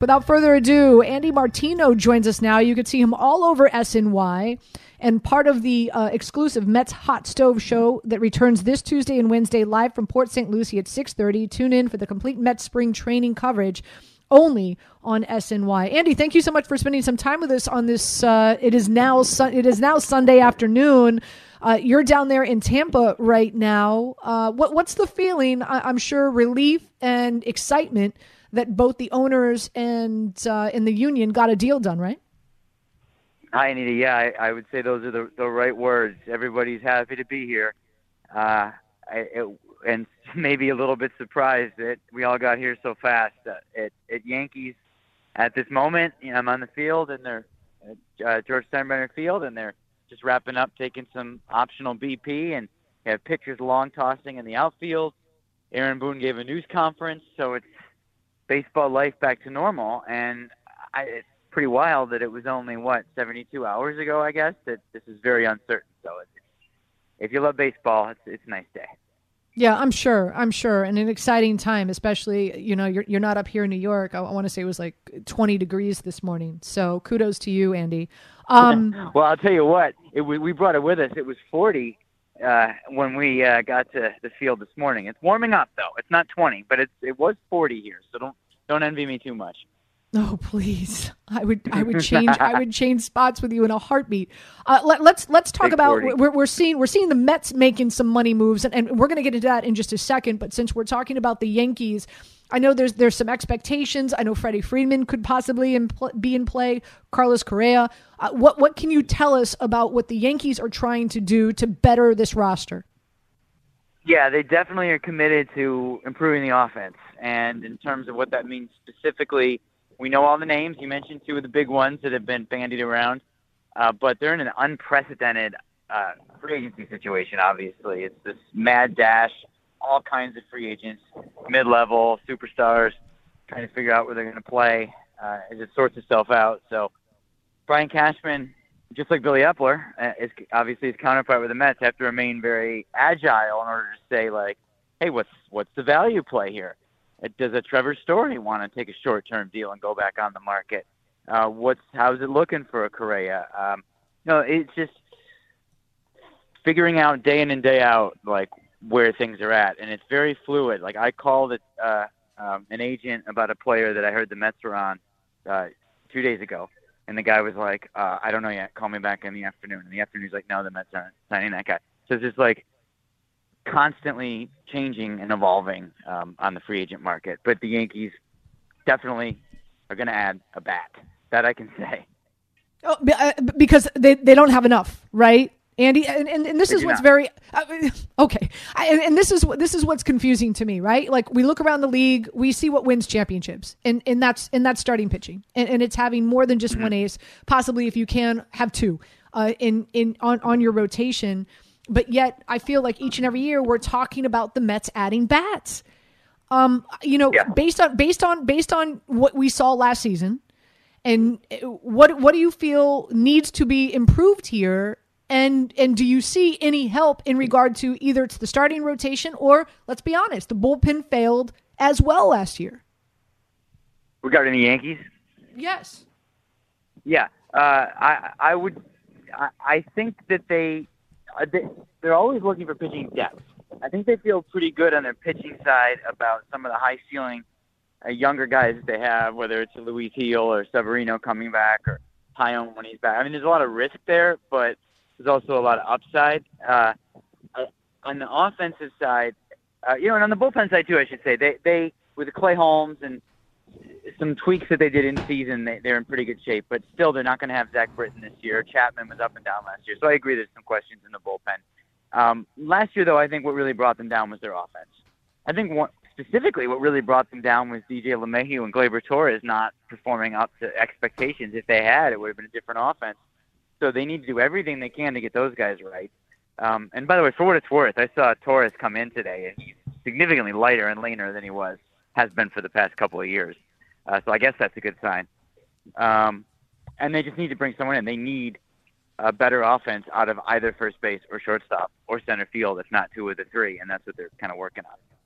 Without further ado, Andy Martino joins us now. You can see him all over SNY and part of the uh, exclusive Mets Hot Stove show that returns this Tuesday and Wednesday live from Port St. Lucie at 6:30. Tune in for the complete Mets spring training coverage only on SNY. Andy, thank you so much for spending some time with us on this. Uh, it is now it is now Sunday afternoon. Uh, you're down there in Tampa right now. Uh, what, what's the feeling? I- am sure relief and excitement that both the owners and uh, the union got a deal done, right? Hi, Anita. Yeah, I, I would say those are the, the right words. Everybody's happy to be here, uh, I, it, and maybe a little bit surprised that we all got here so fast. Uh, at, at Yankees, at this moment, you know, I'm on the field, and they're at uh, George Steinbrenner Field, and they're just wrapping up, taking some optional BP, and have pitchers long tossing in the outfield. Aaron Boone gave a news conference, so it's baseball life back to normal. And I, it's pretty wild that it was only what 72 hours ago, I guess. That this is very uncertain. So it's, if you love baseball, it's it's a nice day. Yeah, I'm sure. I'm sure, and an exciting time, especially you know you're you're not up here in New York. I, I want to say it was like 20 degrees this morning. So kudos to you, Andy. Um, well, I'll tell you what. It, we, we brought it with us. It was 40 uh, when we uh, got to the field this morning. It's warming up though. It's not 20, but it's it was 40 here. So don't don't envy me too much. Oh please! I would I would change I would change spots with you in a heartbeat. Uh, let, us let's, let's talk Big about we're, we're seeing we're seeing the Mets making some money moves and, and we're going to get into that in just a second. But since we're talking about the Yankees, I know there's there's some expectations. I know Freddie Freeman could possibly be in play. Carlos Correa. Uh, what what can you tell us about what the Yankees are trying to do to better this roster? Yeah, they definitely are committed to improving the offense. And in terms of what that means specifically, we know all the names. You mentioned two of the big ones that have been bandied around, uh, but they're in an unprecedented uh, free agency situation. Obviously, it's this mad dash, all kinds of free agents, mid-level superstars, trying to figure out where they're going to play uh, as it sorts itself out. So, Brian Cashman, just like Billy Eppler, uh, is obviously his counterpart with the Mets, have to remain very agile in order to say like, hey, what's what's the value play here? Does a Trevor Story want to take a short-term deal and go back on the market? Uh, what's how's it looking for a Correa? Um, no, it's just figuring out day in and day out like where things are at, and it's very fluid. Like I called it, uh, um, an agent about a player that I heard the Mets were on uh, two days ago, and the guy was like, uh, "I don't know yet. Call me back in the afternoon." And the afternoon, he's like, "No, the Mets aren't signing that guy." So it's just like constantly changing and evolving um, on the free agent market. But the Yankees definitely are going to add a bat. That I can say. Oh, uh, because they, they don't have enough, right? Andy, and, and, and this is what's not. very uh, okay, I, and, and this is this is what's confusing to me, right? Like we look around the league, we see what wins championships, and and that's and that's starting pitching, and, and it's having more than just mm-hmm. one ace, possibly if you can have two, uh, in in on on your rotation but yet I feel like each and every year we're talking about the Mets adding bats. Um, you know, yeah. based on based on based on what we saw last season, and uh, what what do you feel needs to be improved here? And and do you see any help in regard to either to the starting rotation or let's be honest, the bullpen failed as well last year. Regarding the Yankees, yes, yeah, uh, I I would I, I think that they uh, they, they're always looking for pitching depth. I think they feel pretty good on their pitching side about some of the high ceiling uh, younger guys that they have, whether it's Luis Gil or Severino coming back or Taillon when he's back. I mean, there's a lot of risk there, but there's also a lot of upside. Uh, uh on the offensive side, uh, you know, and on the bullpen side too, I should say, they they with Clay Holmes and some tweaks that they did in season, they, they're in pretty good shape. But still, they're not going to have Zach Britton this year. Chapman was up and down last year, so I agree. There's some questions in the bullpen. Um, last year, though, I think what really brought them down was their offense. I think what, specifically what really brought them down was DJ LeMahieu and Gleyber Torres not performing up to expectations. If they had, it would have been a different offense. So they need to do everything they can to get those guys right. Um, and by the way, for what it's worth, I saw Torres come in today, and he's significantly lighter and leaner than he was has been for the past couple of years. Uh, so I guess that's a good sign. Um, and they just need to bring someone in. They need a better offense out of either first base or shortstop or center field, if not two of the three, and that's what they're kind of working on.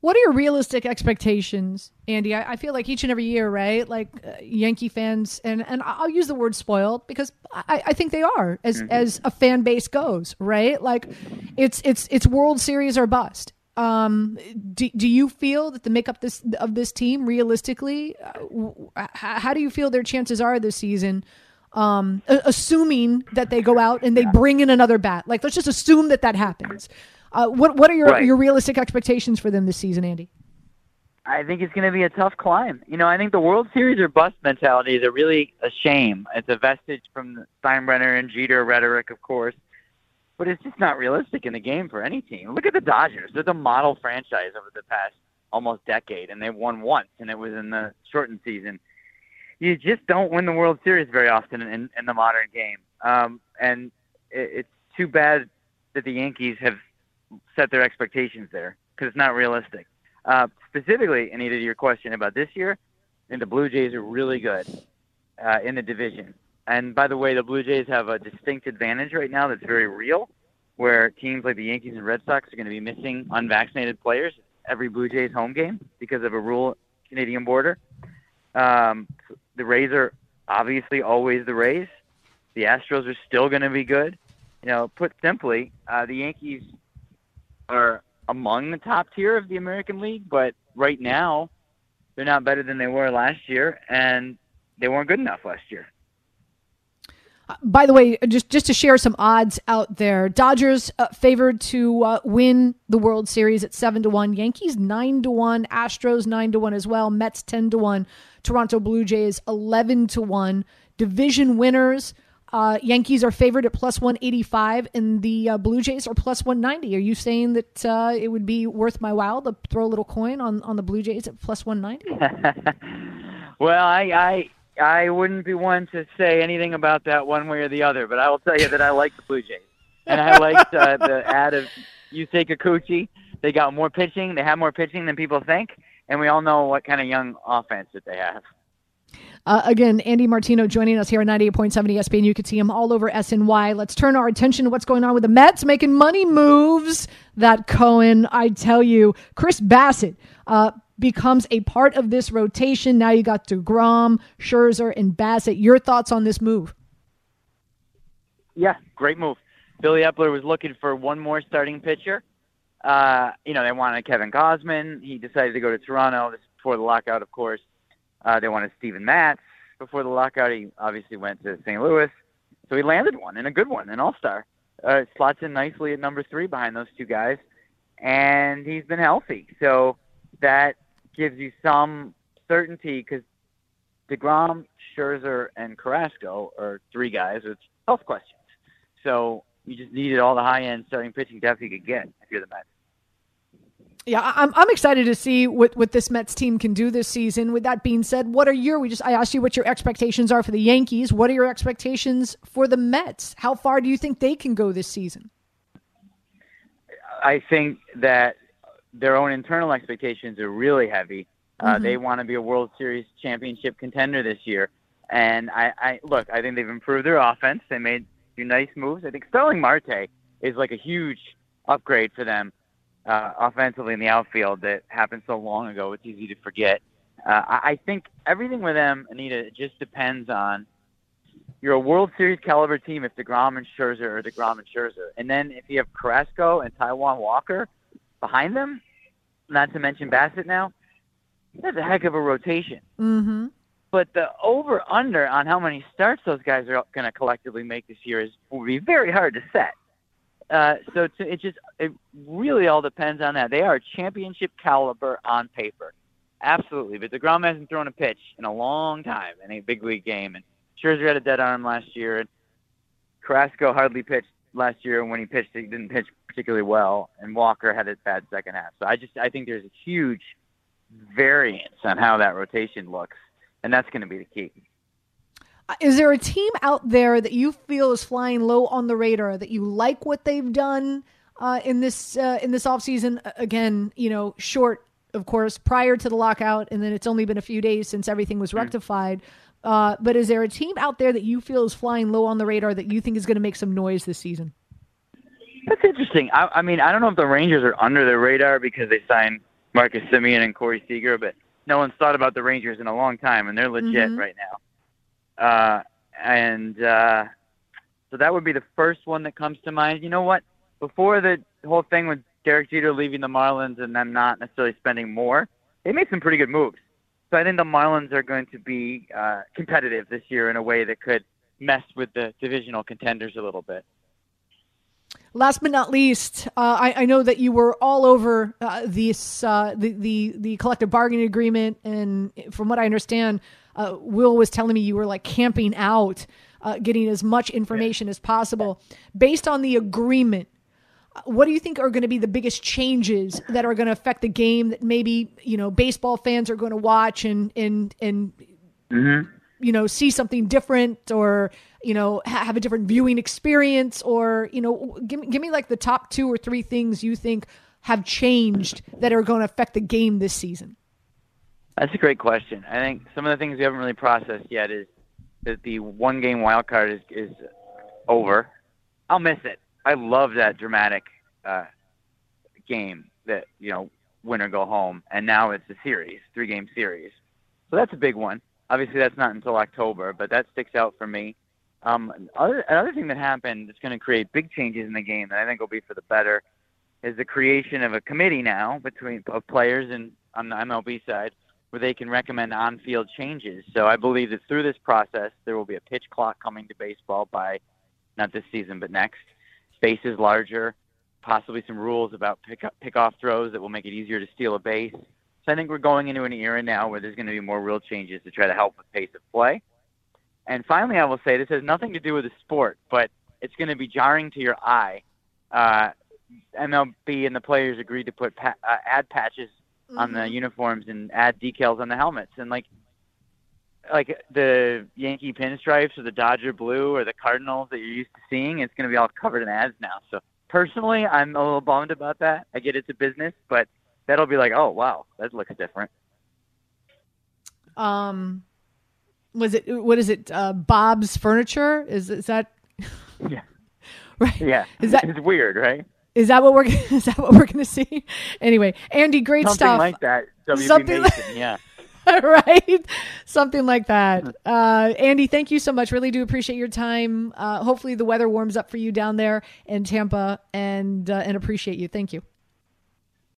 What are your realistic expectations, Andy? I, I feel like each and every year, right? Like uh, Yankee fans, and, and I'll use the word spoiled because I, I think they are as mm-hmm. as a fan base goes, right? Like it's it's it's World Series or bust. Um, do, do you feel that the makeup this of this team realistically, uh, how do you feel their chances are this season? Um, assuming that they go out and they bring in another bat, like let's just assume that that happens. Uh, what what are your right. your realistic expectations for them this season, Andy? I think it's going to be a tough climb. You know, I think the World Series or bust mentality is a really a shame. It's a vestige from the Steinbrenner and Jeter rhetoric, of course, but it's just not realistic in the game for any team. Look at the Dodgers; they're the model franchise over the past almost decade, and they've won once, and it was in the shortened season. You just don't win the World Series very often in, in the modern game, um, and it, it's too bad that the Yankees have set their expectations there because it's not realistic. Uh, specifically, Anita, to your question about this year, and the Blue Jays are really good uh, in the division. And by the way, the Blue Jays have a distinct advantage right now that's very real, where teams like the Yankees and Red Sox are going to be missing unvaccinated players every Blue Jays home game because of a rule Canadian border. Um, the Rays are obviously always the Rays. The Astros are still going to be good. You know, put simply, uh, the Yankees are among the top tier of the American League, but right now they're not better than they were last year, and they weren't good enough last year. Uh, by the way, just just to share some odds out there, Dodgers uh, favored to uh, win the World Series at seven to one, Yankees nine to one, Astros nine to one as well, Mets ten to one, Toronto Blue Jays eleven to one. Division winners uh, Yankees are favored at plus 185, and the uh, Blue Jays are plus 190. Are you saying that uh, it would be worth my while to throw a little coin on, on the Blue Jays at plus 190? well, I, I I wouldn't be one to say anything about that one way or the other, but I will tell you that I like the Blue Jays, and I liked uh, the ad of Yusei Kikuchi. They got more pitching. They have more pitching than people think, and we all know what kind of young offense that they have. Uh, again, Andy Martino joining us here on 98.7 ESPN. You can see him all over SNY. Let's turn our attention to what's going on with the Mets making money moves. That Cohen, I tell you, Chris Bassitt uh, becomes a part of this rotation. Now you got DeGrom, Scherzer, and Bassitt. Your thoughts on this move? Yeah, great move. Billy Eppler was looking for one more starting pitcher. Uh, you know, they wanted Kevin Gausman. He decided to go to Toronto. This before the lockout, of course. Uh, they wanted Steven Matz before the lockout. He obviously went to St. Louis, so he landed one and a good one, an All Star. Uh, slots in nicely at number three behind those two guys, and he's been healthy, so that gives you some certainty because Degrom, Scherzer, and Carrasco are three guys with health questions. So you just needed all the high end starting pitching depth you could get if you're the Mets. Yeah, I'm I'm excited to see what, what this Mets team can do this season. With that being said, what are your we just I asked you what your expectations are for the Yankees. What are your expectations for the Mets? How far do you think they can go this season? I think that their own internal expectations are really heavy. Uh, mm-hmm. They want to be a World Series championship contender this year, and I, I look. I think they've improved their offense. They made a few nice moves. I think Starling Marte is like a huge upgrade for them uh, offensively in the outfield that happened so long ago. It's easy to forget. Uh, I, think everything with them, Anita, just depends on you're a World Series caliber team if DeGrom and Scherzer or DeGrom and Scherzer. And then if you have Carrasco and Taijuan Walker behind them, not to mention Bassitt now, that's a heck of a rotation. Mm-hmm. But the over under on how many starts those guys are going to collectively make this year is will be very hard to set. Uh, so to, it just it really all depends on that. They are championship caliber on paper, absolutely. But Degrom hasn't thrown a pitch in a long time in a big league game, and Scherzer had a dead arm last year, and Carrasco hardly pitched last year. And when he pitched, he didn't pitch particularly well, and Walker had a bad second half. So I just I think there's a huge variance on how that rotation looks, and that's going to be the key. Is there a team out there that you feel is flying low on the radar that you like what they've done uh, in this uh, in this offseason? Again, you know, short, of course, prior to the lockout, and then it's only been a few days since everything was mm. rectified. Uh, but is there a team out there that you feel is flying low on the radar that you think is going to make some noise this season? That's interesting. I, I mean, I don't know if the Rangers are under the radar because they signed Marcus Semien and Corey Seager, but no one's thought about the Rangers in a long time, and they're legit Mhm. right now. Uh, and uh, so that would be the first one that comes to mind. You know what? Before the whole thing with Derek Jeter leaving the Marlins and them not necessarily spending more, they made some pretty good moves. So I think the Marlins are going to be uh, competitive this year in a way that could mess with the divisional contenders a little bit. Last but not least, uh, I, I know that you were all over uh, this uh, the, the the collective bargaining agreement, and from what I understand, uh, Will was telling me you were like camping out, uh, getting as much information as possible based on the agreement. uh, What do you think are going to be the biggest changes that are going to affect the game that maybe you know baseball fans are going to watch and and and Mm-hmm. you know see something different or you know ha- have a different viewing experience or you know give me, give me like the top two or three things you think have changed that are going to affect the game this season That's a great question. I think some of the things we haven't really processed yet is that the one game wild card is is over. I'll miss it. I love that dramatic uh, game that you know win or go home, and now it's a series, three game series. So that's a big one. Obviously, that's not until October, but that sticks out for me. Um, other, another thing that happened that's going to create big changes in the game that I think will be for the better is the creation of a committee now between of players and on the MLB side where they can recommend on-field changes. So I believe that through this process, there will be a pitch clock coming to baseball by not this season but next. Bases larger, possibly some rules about pick pick-off throws that will make it easier to steal a base. So I think we're going into an era now where there's going to be more real changes to try to help with pace of play. And finally, I will say this has nothing to do with the sport, but it's going to be jarring to your eye. Uh, MLB and the players agreed to put pa- uh, ad patches on the uniforms and add decals on the helmets, and like like the Yankee pinstripes or the Dodger blue or the Cardinals that you're used to seeing, it's going to be all covered in ads now. So personally, I'm a little bummed about that. I get it's a business, but that'll be like, oh wow, that looks different. um was it what is it uh bob's furniture is is that Yeah. right Yeah, Is that- it's weird, right? Is that what we're is that what we're gonna see anyway andy great Something stuff like that. WB Something like- Mason, yeah. right? Something like that. Uh, Andy, thank you so much. Really do appreciate your time. Uh, hopefully, the weather warms up for you down there in Tampa, and uh, and appreciate you. Thank you.